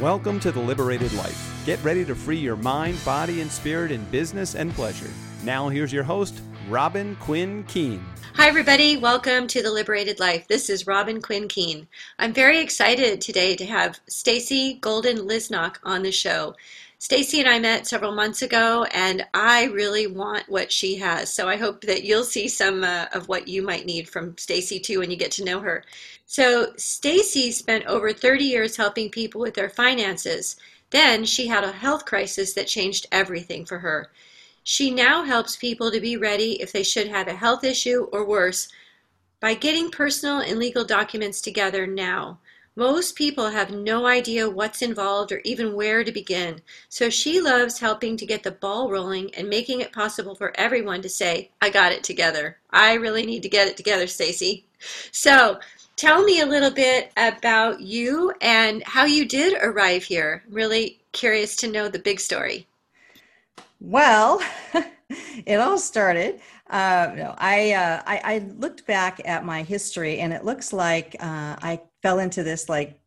Welcome to the Liberated Life. Get ready to free your mind, body, and spirit in business and pleasure. Now, here's your host, Robin Quinn Keene. Hi, everybody. Welcome to the Liberated Life. This is Robin Quinn Keene. I'm very excited today to have Stacey Golden Lisnock on the show. Stacey and I met several months ago, and I really want what she has. So I hope that you'll see some uh, of what you might need from Stacey too when you get to know her. So Stacey spent over 30 years helping people with their finances. Then she had a health crisis that changed everything for her. She now helps people to be ready if they should have a health issue or worse by getting personal and legal documents together now. Most people have no idea what's involved or even where to begin. So she loves helping to get the ball rolling and making it possible for everyone to say, I got it together. I really need to get it together, Stacey. So Tell me a little bit about you and how you did arrive here. I'm Really curious to know the big story. Well, it all started. Uh, no, I, uh, I, I looked back at my history, and it looks like uh, I fell into this like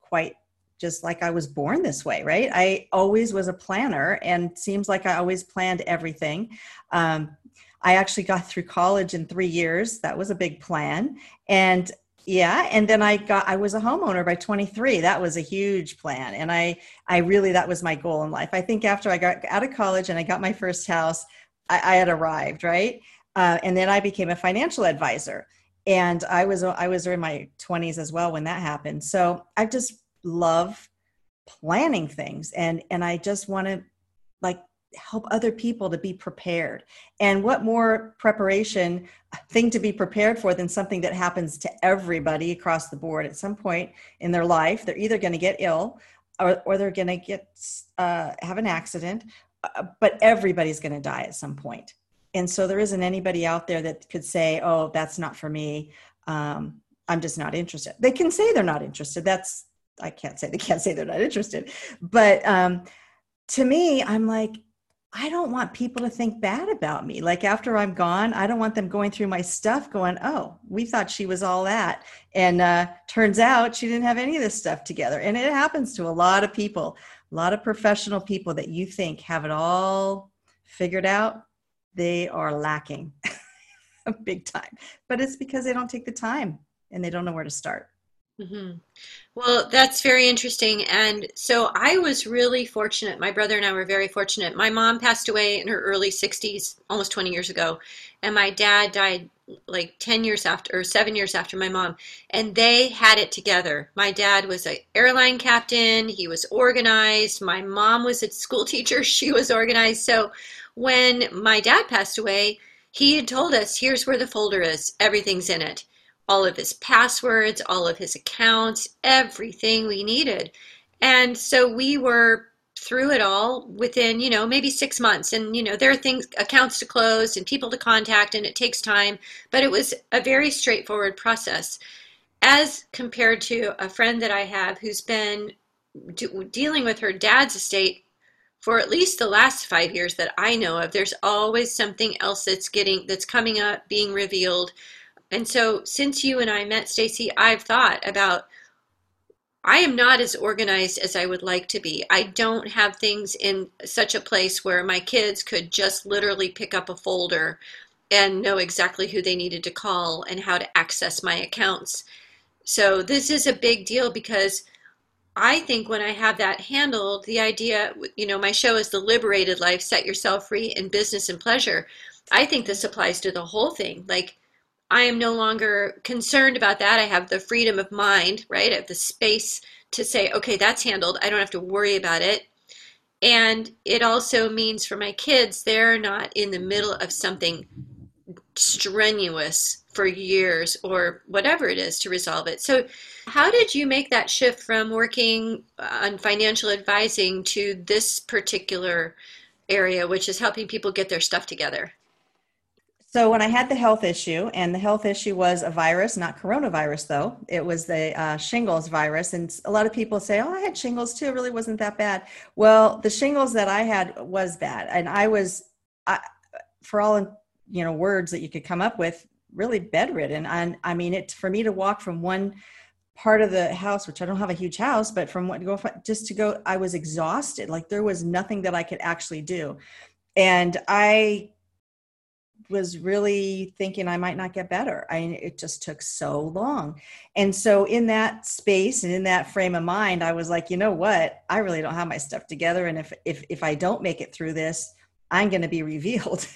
quite just like I was born this way, right? I always was a planner, and seems like I always planned everything. Um, I actually got through college in three years. That was a big plan, and yeah and then i got i was a homeowner by 23 that was a huge plan and i i really that was my goal in life. I think after i got out of college and i got my first house i, I had arrived right? Uh, and then i became a financial advisor and i was i was in my 20s as well when that happened. So i just love planning things and and i just want to like help other people to be prepared. And what more preparation thing to be prepared for than something that happens to everybody across the board at some point in their life? They're either going to get ill or, or they're going to get uh, have an accident, uh, but everybody's going to die at some point. And so there isn't anybody out there that could say, "Oh, that's not for me. Um, I'm just not interested." They can say they're not interested. That's I can't say they can't say they're not interested, but um, to me, I'm like, I don't want people to think bad about me. Like after I'm gone, I don't want them going through my stuff going, oh, we thought she was all that. And uh, turns out she didn't have any of this stuff together. And it happens to a lot of people, a lot of professional people that you think have it all figured out. They are lacking big time. But it's because they don't take the time and they don't know where to start. Mm-hmm. Well, that's very interesting. And so I was really fortunate. My brother and I were very fortunate. My mom passed away in her early 60s, almost 20 years ago. And my dad died like 10 years after, or seven years after my mom. And they had it together. My dad was an airline captain, he was organized. My mom was a school teacher, she was organized. So when my dad passed away, he had told us, here's where the folder is, everything's in it all of his passwords, all of his accounts, everything we needed. And so we were through it all within, you know, maybe six months. And, you know, there are things, accounts to close and people to contact, and it takes time, but it was a very straightforward process. As compared to a friend that I have who's been do, dealing with her dad's estate for at least the last five years that I know of, there's always something else that's getting, that's coming up, being revealed and so since you and I met, Stacey, I've thought about I am not as organized as I would like to be. I don't have things in such a place where my kids could just literally pick up a folder and know exactly who they needed to call and how to access my accounts. So this is a big deal because I think when I have that handled, the idea, you know, my show is the liberated life, set yourself free in business and pleasure. I think this applies to the whole thing. Like I am no longer concerned about that. I have the freedom of mind, right? I have the space to say, okay, that's handled. I don't have to worry about it. And it also means for my kids, they're not in the middle of something strenuous for years or whatever it is to resolve it. So, how did you make that shift from working on financial advising to this particular area, which is helping people get their stuff together? So when I had the health issue, and the health issue was a virus, not coronavirus though, it was the uh, shingles virus. And a lot of people say, "Oh, I had shingles too. It really wasn't that bad." Well, the shingles that I had was bad, and I was, I, for all you know, words that you could come up with, really bedridden. And I mean, it for me to walk from one part of the house, which I don't have a huge house, but from what to go just to go, I was exhausted. Like there was nothing that I could actually do. And I was really thinking I might not get better. I it just took so long. And so in that space and in that frame of mind, I was like, you know what? I really don't have my stuff together. And if if if I don't make it through this, I'm going to be revealed.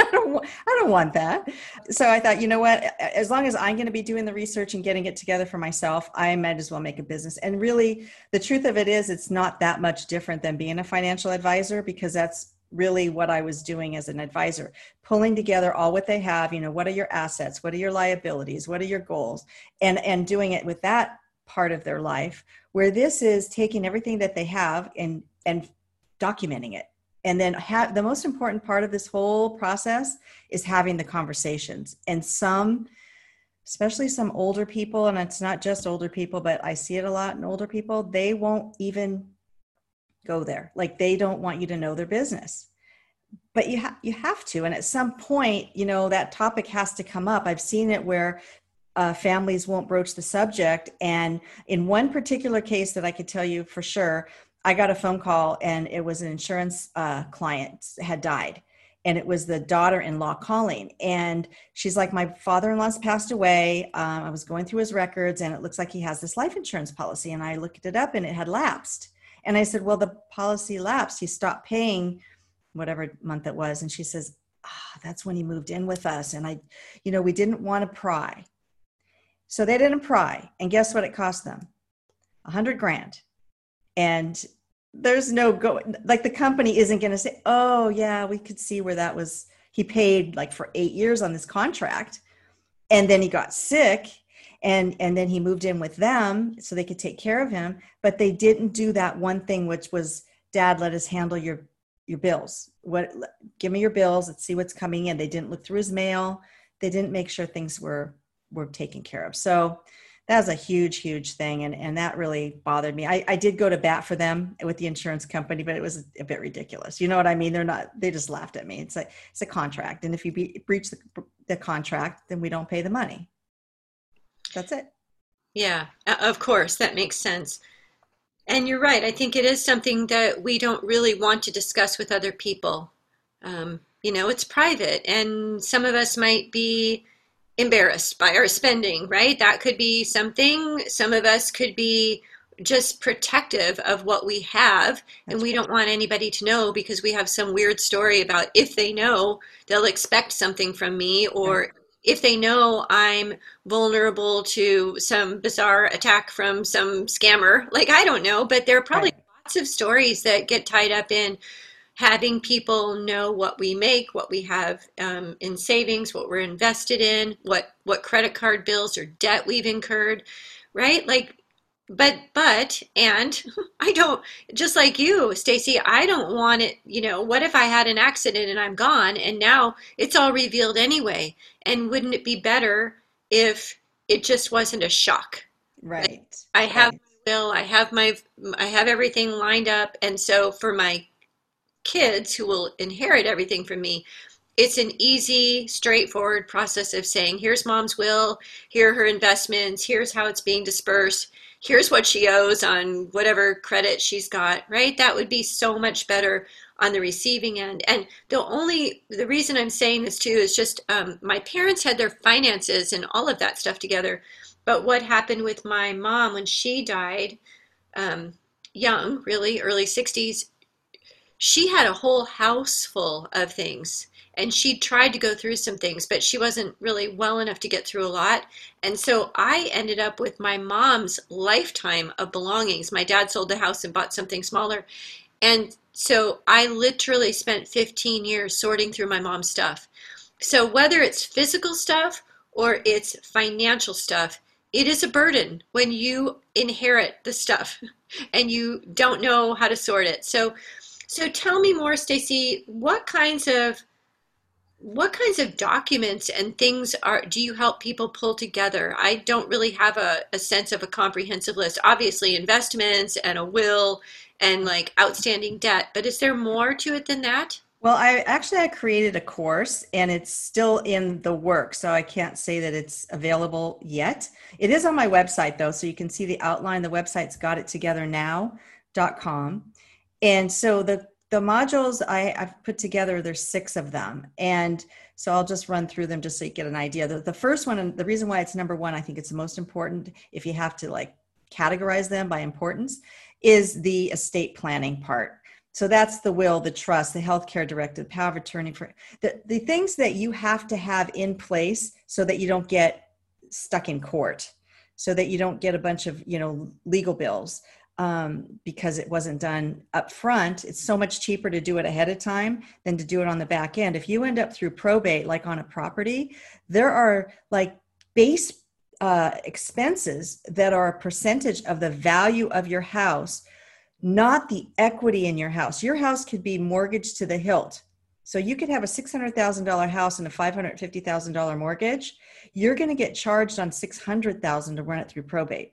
I don't, I don't want that. So I thought, you know what? As long as I'm going to be doing the research and getting it together for myself, I might as well make a business. And really, the truth of it is, it's not that much different than being a financial advisor because that's really what I was doing as an advisor, pulling together all what they have. You know, what are your assets? What are your liabilities? What are your goals? And and doing it with that part of their life. Where this is taking everything that they have and and documenting it and then have the most important part of this whole process is having the conversations and some especially some older people and it's not just older people but i see it a lot in older people they won't even go there. Like they don't want you to know their business. But you, ha- you have to. And at some point you know that topic has to come up. I've seen it where uh, families won't broach the subject. And in one particular case that i could tell you for sure I got a phone call and it was an insurance uh, client had died. And it was the daughter-in-law calling. And she's like my father-in-law's passed away. Um, i was going through his records and it looks like he has this life insurance policy. And i looked it up and it had lapsed and i said well the policy lapsed. He stopped paying whatever month it was. And she says ah, that's when he moved in with us. And i you know we didn't want to pry. So they didn't pry. And guess what it cost them? A hundred grand. And there's no go like the company isn't going to say oh yeah we could see where that was. He paid like for eight years on this contract. And then he got sick and and then he moved in with them so they could take care of him. But they didn't do that one thing which was dad let us handle your your bills. What give me your bills. Let's see what's coming in. They didn't look through his mail. They didn't make sure things were were taken care of. So that was a huge huge thing. And, and that really bothered me. I, I did go to bat for them with the insurance company but it was a bit ridiculous. You know what i mean? They're not they just laughed at me. It's a it's a contract. And if you be, breach the, the contract then we don't pay the money that's it yeah of course that makes sense and you're right i think it is something that we don't really want to discuss with other people um, you know it's private and some of us might be embarrassed by our spending, right? That could be something. Some of us could be just protective of what we have That's and we don't want anybody to know because we have some weird story about if they know they'll expect something from me or. If they know i'm vulnerable to some bizarre attack from some scammer like i don't know but there are probably right. lots of stories that get tied up in having people know what we make, what we have um, in savings, what we're invested in, what what credit card bills or debt we've incurred, right? Like, but but and I don't just like you, Stacey. I don't want it. You know, what if I had an accident and I'm gone, and now it's all revealed anyway? And wouldn't it be better if it just wasn't a shock? Right. Like, I have right. bill. I have my. I have everything lined up, and so for my kids who will inherit everything from me, it's an easy, straightforward process of saying, here's mom's will, here are her investments, here's how it's being dispersed, here's what she owes on whatever credit she's got, right? That would be so much better on the receiving end. And the only, the reason I'm saying this too is just um, my parents had their finances and all of that stuff together. But what happened with my mom when she died, um, young, really, early 60s, she had a whole house full of things and she tried to go through some things, but she wasn't really well enough to get through a lot. And so I ended up with my mom's lifetime of belongings. My dad sold the house and bought something smaller. And so I literally spent 15 years sorting through my mom's stuff. So whether it's physical stuff or it's financial stuff, it is a burden when you inherit the stuff and you don't know how to sort it. So so tell me more, Stacey. What kinds of what kinds of documents and things are do you help people pull together? I don't really have a, a sense of a comprehensive list. Obviously, investments and a will and like outstanding debt, but is there more to it than that? Well, I actually I created a course and it's still in the work, so I can't say that it's available yet. It is on my website though, so you can see the outline. The website's gotittogethernow.com. And so the the modules I, I've put together, there's six of them. And so I'll just run through them just so you get an idea. The, the first one, and the reason why it's number one, I think it's the most important if you have to like categorize them by importance, is the estate planning part. So that's the will, the trust, the healthcare directive, the power of attorney for the, the things that you have to have in place so that you don't get stuck in court, so that you don't get a bunch of, you know, legal bills um, because it wasn't done up front. It's so much cheaper to do it ahead of time than to do it on the back end. If you end up through probate, like on a property, there are like base uh, expenses that are a percentage of the value of your house not the equity in your house. Your house could be mortgaged to the hilt. So you could have a $600,000 house and a $550,000 mortgage. You're going to get charged on 600,000 to run it through probate.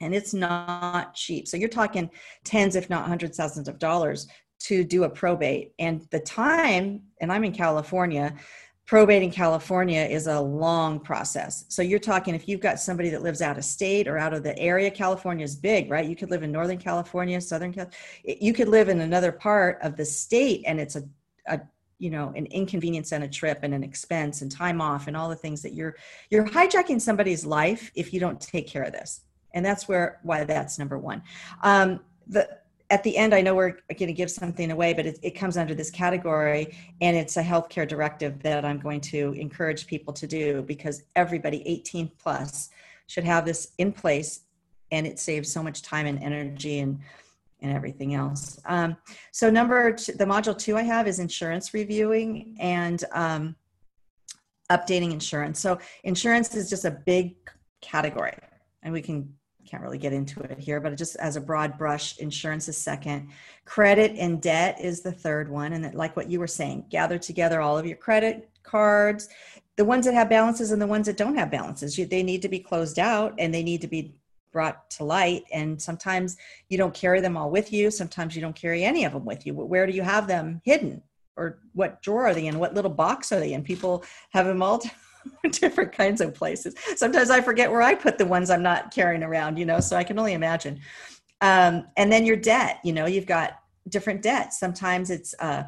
And it's not cheap. So you're talking tens if not hundreds thousands of dollars to do a probate. And the time, and I'm in California, probate in California is a long process. So you're talking if you've got somebody that lives out of state or out of the area, California is big, right? You could live in Northern California, Southern California. You could live in another part of the state and it's a, a you know an inconvenience and a trip and an expense and time off and all the things that you're you're hijacking somebody's life if you don't take care of this and that's where why that's number one um, the at the end, I know we're going to give something away, but it, it, comes under this category, and it's a healthcare directive that I'm going to encourage people to do because everybody 18 plus should have this in place, and it saves so much time and energy and and everything else. Um, so number two, the module two I have is insurance reviewing and um, updating insurance. So insurance is just a big category, and we can can't really get into it here, but just as a broad brush, insurance is second. Credit and debt is the third one. And like what you were saying, gather together all of your credit cards, the ones that have balances and the ones that don't have balances. You, they need to be closed out and they need to be brought to light. And sometimes you don't carry them all with you. Sometimes you don't carry any of them with you. Where do you have them hidden? Or what drawer are they in? What little box are they in? People have them all different kinds of places. Sometimes I forget where I put the ones I'm not carrying around, you know, so I can only imagine. Um, and then your debt, you know, you've got different debts. Sometimes it's uh,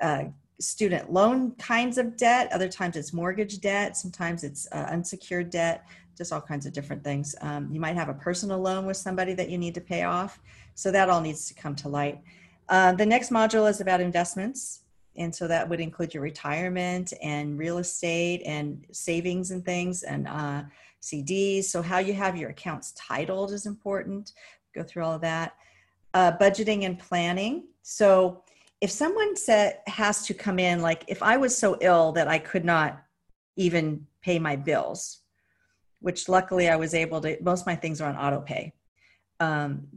uh, student loan kinds of debt, other times it's mortgage debt, sometimes it's uh, unsecured debt, just all kinds of different things. Um, you might have a personal loan with somebody that you need to pay off. So that all needs to come to light. Uh, the next module is about investments and so that would include your retirement and real estate and savings and things and uh, CDs. So how you have your accounts titled is important. Go through all of that. Uh, budgeting and planning. So if someone said has to come in, like if I was so ill that I could not even pay my bills, which luckily I was able to. Most of my things are on auto pay. Um,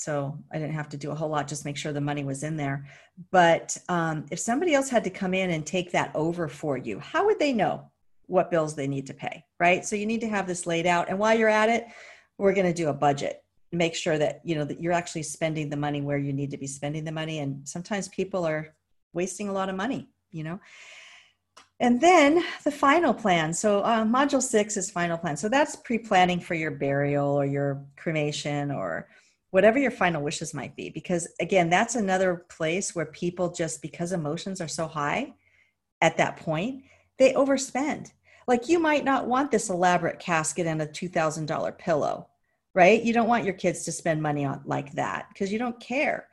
so I didn't have to do a whole lot, just make sure the money was in there. But um, if somebody else had to come in and take that over for you, how would they know what bills they need to pay, right? So you need to have this laid out. And while you're at it, we're going to do a budget. Make sure that you know that you're actually spending the money where you need to be spending the money. And sometimes people are wasting a lot of money, you know. And then the final plan. So, uh, module six is final plan. So, that's pre planning for your burial or your cremation or whatever your final wishes might be because again that's another place where people just because emotions are so high at that point they overspend. Like you might not want this elaborate casket and a $2000 pillow right? You don't want your kids to spend money on like that because you don't care.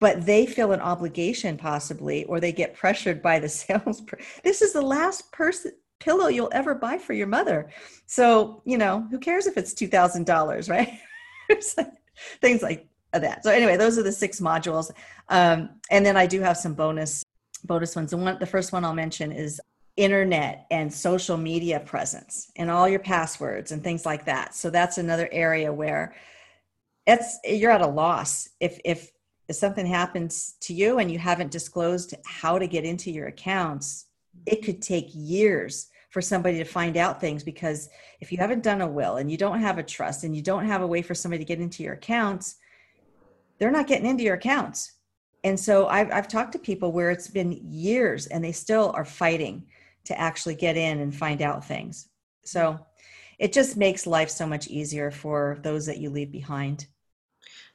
But they feel an obligation possibly or they get pressured by the sales this is the last person pillow you'll ever buy for your mother. So you know who cares if it's $2000 right things like that. So anyway, those are the six modules. Um, and then I do have some bonus bonus ones. The one the first one I'll mention is internet and social media presence and all your passwords and things like that. So that's another area where it's you're at a loss if if if something happens to you and you haven't disclosed how to get into your accounts, it could take years for somebody to find out things because if you haven't done a will and you don't have a trust and you don't have a way for somebody to get into your accounts, they're not getting into your accounts. And so I've, I've talked to people where it's been years and they still are fighting to actually get in and find out things. So it just makes life so much easier for those that you leave behind.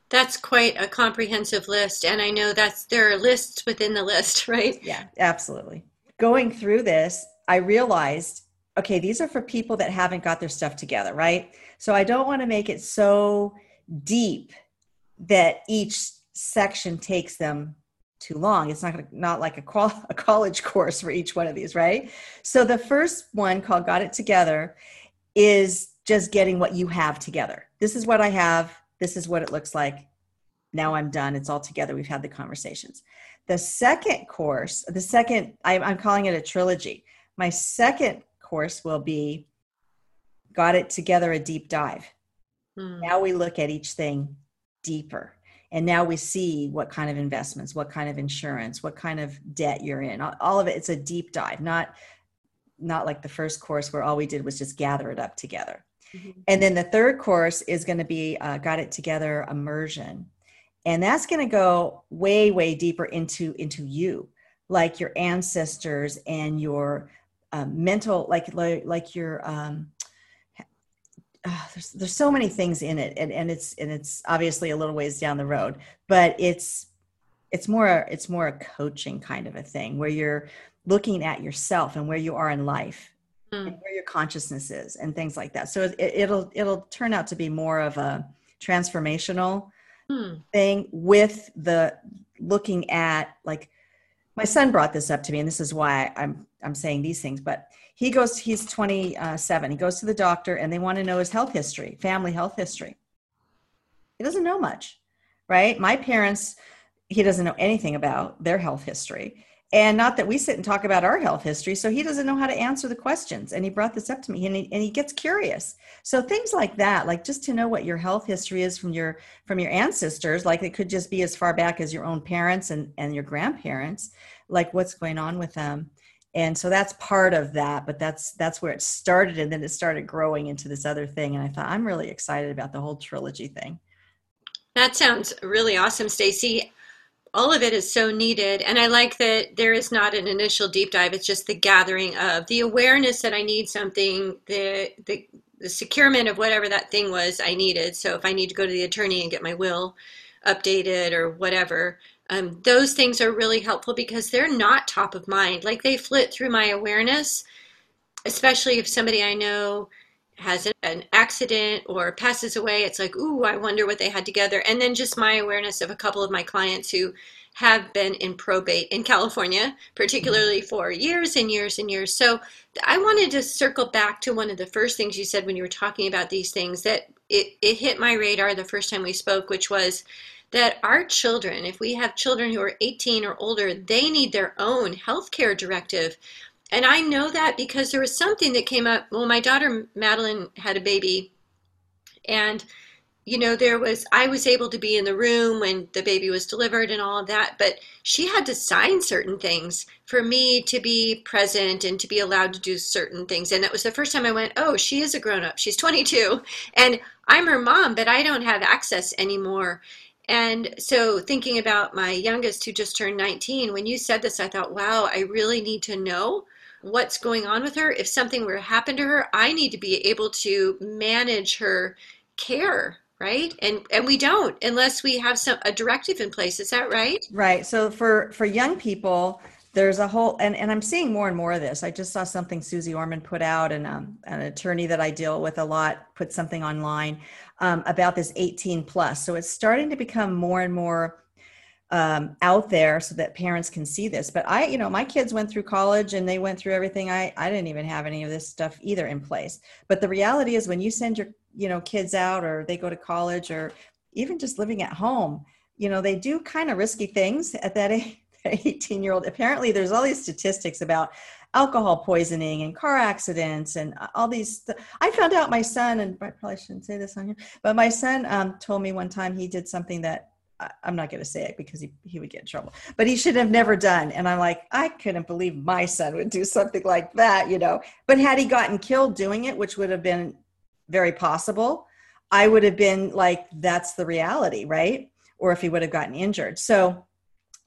That's quite a comprehensive list. And I know that's there are lists within the list, right? Yeah, absolutely. Going through this, I realized okay, these are for people that haven't got their stuff together, right? So I don't want to make it so deep that each section takes them too long. It's not gonna, not like a, qual- a college course for each one of these, right? So the first one called Got It Together is just getting what you have together. This is what I have. This is what it looks like. Now I'm done. It's all together. We've had the conversations. The second course, the second, I, I'm calling it a trilogy. My second course will be Got It Together, a deep dive. Hmm. Now we look at each thing deeper. And now we see what kind of investments, what kind of insurance, what kind of debt you're in. All of it, it's a deep dive, not not like the first course where all we did was just gather it up together. Mm-hmm. And then the third course is going to be uh, Got It Together Immersion. And that's going to go way, way deeper into into you, like your ancestors and your um, mental, like like, like your um, uh, there's there's so many things in it, and, and it's and it's obviously a little ways down the road, but it's it's more it's more a coaching kind of a thing where you're looking at yourself and where you are in life mm. and where your consciousness is and things like that so it, will it'll turn out to be more of a transformational mm. thing with the looking at like my son brought this up to me and this is why i'm i'm saying these things but he goes he's 27 he goes to the doctor and they want to know his health history family health history. He doesn't know much right? My parents he doesn't know anything about their health history and not that we sit and talk about our health history so he doesn't know how to answer the questions. And he brought this up to me and he, and he gets curious. So things like that like just to know what your health history is from your from your ancestors like it could just be as far back as your own parents and and your grandparents like what's going on with them. And so that's part of that but that's that's where it started and then it started growing into this other thing and i thought i'm really excited about the whole trilogy thing. That sounds really awesome stacey all of it is so needed. And i like that there is not an initial deep dive. It's just the gathering of the awareness that i need something the the the securement of whatever that thing was i needed. So if i need to go to the attorney and get my will updated or whatever um, those things are really helpful because they're not top of mind. Like they flit through my awareness especially if somebody i know has an accident or passes away, it's like, ooh, I wonder what they had together. And then just my awareness of a couple of my clients who have been in probate in California, particularly mm-hmm. for years and years and years. So I wanted to circle back to one of the first things you said when you were talking about these things that it, it hit my radar the first time we spoke, which was that our children, if we have children who are 18 or older, they need their own healthcare directive and I know that because there was something that came up. Well, my daughter Madeline had a baby, and you know, there was, I was able to be in the room when the baby was delivered and all of that, but she had to sign certain things for me to be present and to be allowed to do certain things. And that was the first time I went, oh, she is a grown up. She's 22 and I'm her mom, but I don't have access anymore. And so, thinking about my youngest who just turned 19, when you said this, I thought, wow, I really need to know what's going on with her. If something were to happen to her, I need to be able to manage her care right? And and we don't unless we have some a directive in place. Is that right? Right. So for for young people there's a whole and, and i'm seeing more and more of this. I just saw something Suze Orman put out and um, an attorney that i deal with a lot put something online um, about this 18 plus. So it's starting to become more and more um, out there so that parents can see this. But I, you know, my kids went through college and they went through everything. I, I didn't even have any of this stuff either in place. But the reality is when you send your, you know, kids out or they go to college or even just living at home, you know, they do kind of risky things at that 18 year old. Apparently there's all these statistics about alcohol poisoning and car accidents and all these. Th- I found out my son, and I probably shouldn't say this on here, but my son um, told me one time he did something that I'm not going to say it because he, he would get in trouble, but he should have never done. And I'm like, I couldn't believe my son would do something like that, you know. But had he gotten killed doing it, which would have been very possible, I would have been like, that's the reality, right? Or if he would have gotten injured. So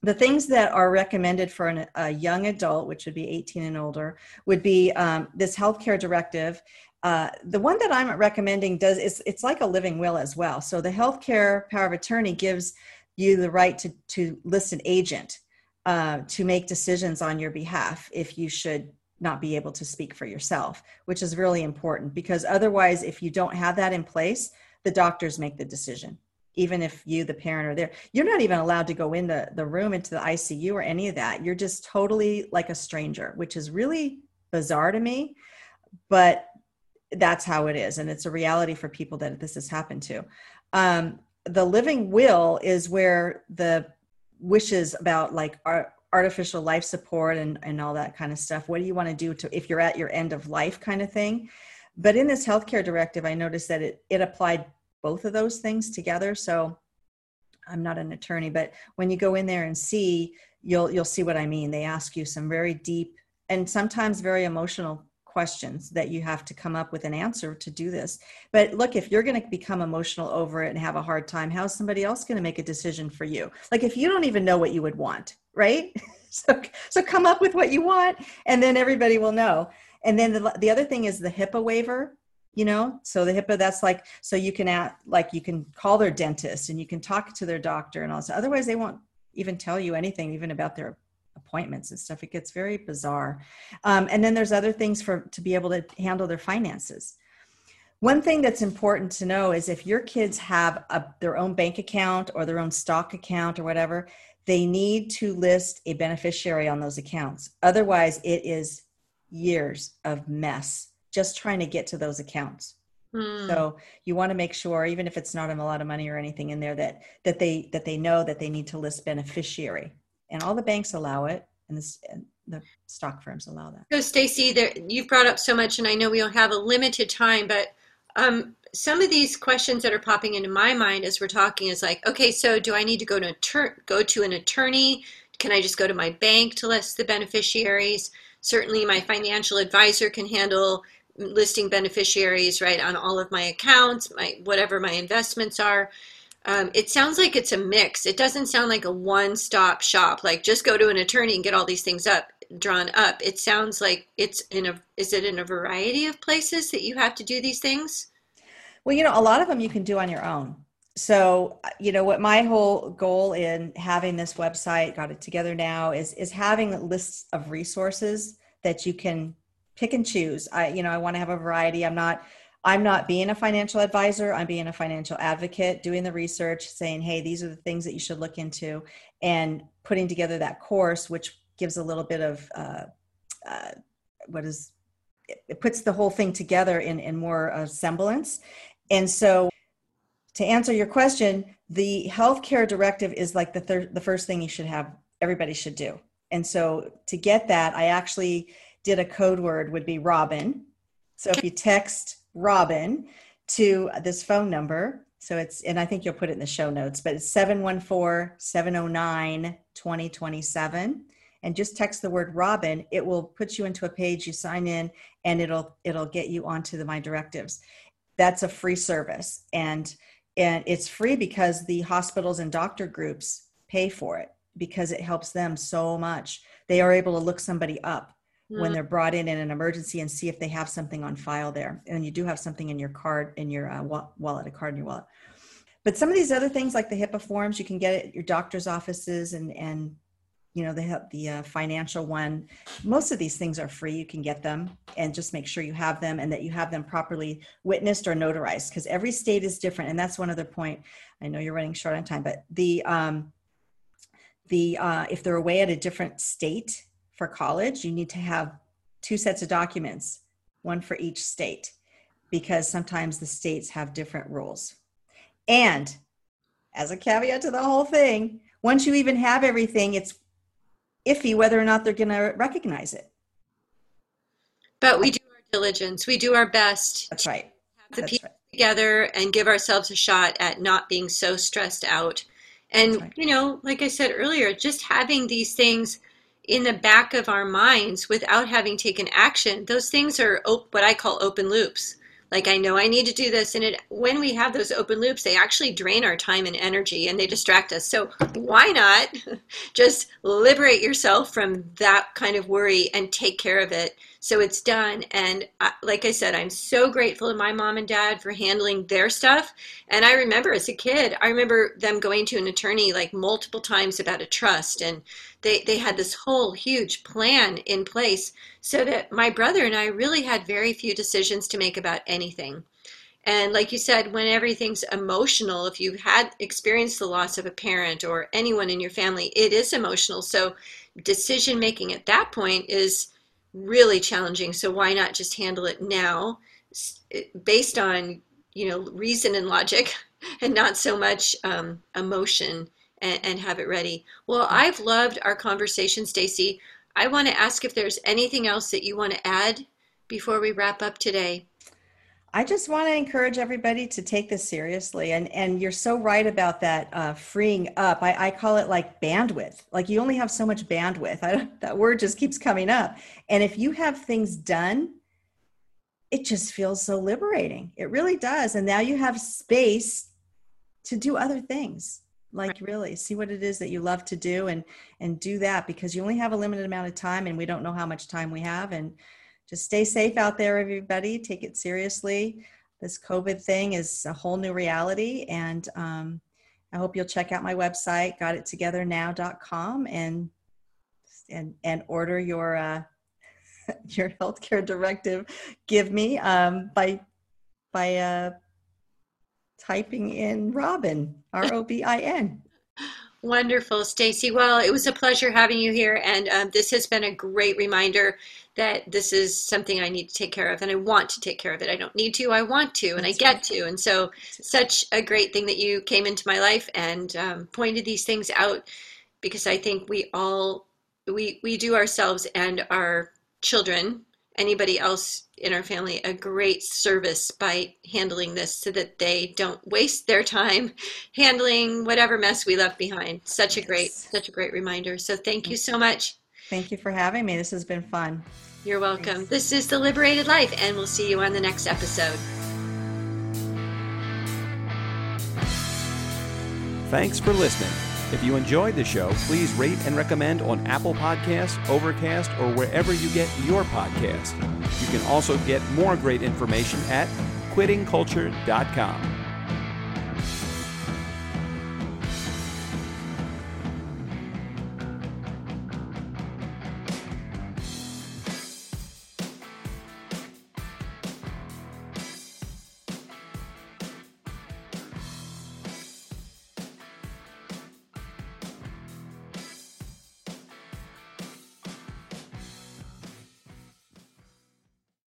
the things that are recommended for an, a young adult, which would be 18 and older, would be um, this healthcare directive. Uh, the one that I'm recommending does is it's like a living will as well. So the healthcare power of attorney gives you the right to to list an agent uh, to make decisions on your behalf if you should not be able to speak for yourself, which is really important because otherwise, if you don't have that in place, the doctors make the decision. Even if you the parent are there you're not even allowed to go in the, the room into the icu or any of that. You're just totally like a stranger which is really bizarre to me. But that's how it is and it's a reality for people that this has happened to um, the living will is where the wishes about like our artificial life support and, and all that kind of stuff what do you want to do to if you're at your end of life kind of thing but in this healthcare directive i noticed that it, it applied both of those things together. So I'm not an attorney, but when you go in there and see, you'll you'll see what I mean. They ask you some very deep and sometimes very emotional questions that you have to come up with an answer to do this. But look, if you're going to become emotional over it and have a hard time, how's somebody else going to make a decision for you? Like if you don't even know what you would want, right? so so come up with what you want and then everybody will know. And then the, the other thing is the HIPAA waiver you know so the hipaa that's like so you can add like you can call their dentist and you can talk to their doctor and all this otherwise they won't even tell you anything even about their appointments and stuff it gets very bizarre um, and then there's other things for to be able to handle their finances one thing that's important to know is if your kids have a, their own bank account or their own stock account or whatever they need to list a beneficiary on those accounts otherwise it is years of mess just trying to get to those accounts. Mm. So you want to make sure, even if it's not a lot of money or anything in there, that that they that they know that they need to list beneficiary, and all the banks allow it, and, this, and the stock firms allow that. So Stacey, you've brought up so much, and I know we don't have a limited time, but um, some of these questions that are popping into my mind as we're talking is like, okay, so do I need to go to go to an attorney? Can I just go to my bank to list the beneficiaries? Certainly, my financial advisor can handle listing beneficiaries right on all of my accounts, my whatever my investments are. Um, it sounds like it's a mix. It doesn't sound like a one-stop shop. Like just go to an attorney and get all these things up drawn up. It sounds like it's in a. Is it in a variety of places that you have to do these things? Well, you know, a lot of them you can do on your own. So, you know, what my whole goal in having this website, got it together now, is is having lists of resources that you can pick and choose. I, you know, I want to have a variety. I'm not, I'm not being a financial advisor. I'm being a financial advocate, doing the research, saying, hey, these are the things that you should look into, and putting together that course, which gives a little bit of uh, uh, what is it puts the whole thing together in in more uh, semblance. And so, to answer your question, the healthcare directive is like the third, the first thing you should have. Everybody should do. And so, to get that, I actually did a code word would be Robin. So if you text Robin to this phone number, so it's, and I think you'll put it in the show notes, but it's 714 709 2027 and just text the word robin. It will put you into a page you sign in and it'll it'll get you onto the MyDirectives. That's a free service. And and it's free because the hospitals and doctor groups pay for it because it helps them so much. They are able to look somebody up when mm. they're brought in in an emergency and see if they have something on file there. And you do have something in your card, in your uh, wallet, a card in your wallet. But some of these other things, like the HIPAA forms, you can get at your doctor's offices and and you know the the uh, financial one. Most of these things are free. You can get them and just make sure you have them and that you have them properly witnessed or notarized because every state is different. And that's one other point. I know you're running short on time, but the um, the uh, if they're away at a different state for college, you need to have two sets of documents, one for each state, because sometimes the states have different rules. And as a caveat to the whole thing, once you even have everything, it's iffy whether or not they're going to recognize it. But we do our diligence. We do our best. That's right. Have the That's people right. together and give ourselves a shot at not being so stressed out. And, right. you know, like I said earlier, just having these things in the back of our minds without having taken action, those things are op- what I call open loops. like I know I need to do this and it when we have those open loops they actually drain our time and energy and they distract us. So why not just liberate yourself from that kind of worry and take care of it so it's done? And I, like I said I'm so grateful to my mom and dad for handling their stuff. And I remember as a kid I remember them going to an attorney like multiple times about a trust and they they had this whole huge plan in place so that my brother and I really had very few decisions to make about anything. And like you said, when everything's emotional, if you've had experienced the loss of a parent or anyone in your family, it is emotional. So decision making at that point is really challenging. So why not just handle it now based on, you know, reason and logic and not so much um, emotion and, and have it ready. Well, I've loved our conversation, Stacey. I want to ask if there's anything else that you want to add before we wrap up today. I just want to encourage everybody to take this seriously. And, and you're so right about that uh, freeing up. I, I call it like bandwidth. Like you only have so much bandwidth. I, that word just keeps coming up. And if you have things done, it just feels so liberating. It really does. And now you have space to do other things like really see what it is that you love to do and and do that because you only have a limited amount of time and we don't know how much time we have. And just stay safe out there everybody. Take it seriously. This covid thing is a whole new reality. And um, i hope you'll check out my website gotittogethernow.com and and and order your uh, your healthcare directive. Give me um, by by uh, typing in Robin, R O B I N. Wonderful, Stacey. Well, it was a pleasure having you here, and um, this has been a great reminder that this is something I need to take care of, and I want to take care of it. I don't need to, I want to, and That's I get right. to. And so, such a great thing that you came into my life and um, pointed these things out, because I think we all we we do ourselves and our children anybody else in our family a great service by handling this so that they don't waste their time handling whatever mess we left behind. Such a great, such a great reminder. So thank you so much. Thank you for having me. This has been fun. You're welcome. Thanks. This is The Liberated Life, and we'll see you on the next episode. Thanks for listening. If you enjoyed the show, please rate and recommend on Apple Podcasts, Overcast, or wherever you get your podcast. You can also get more great information at quittingculture.com.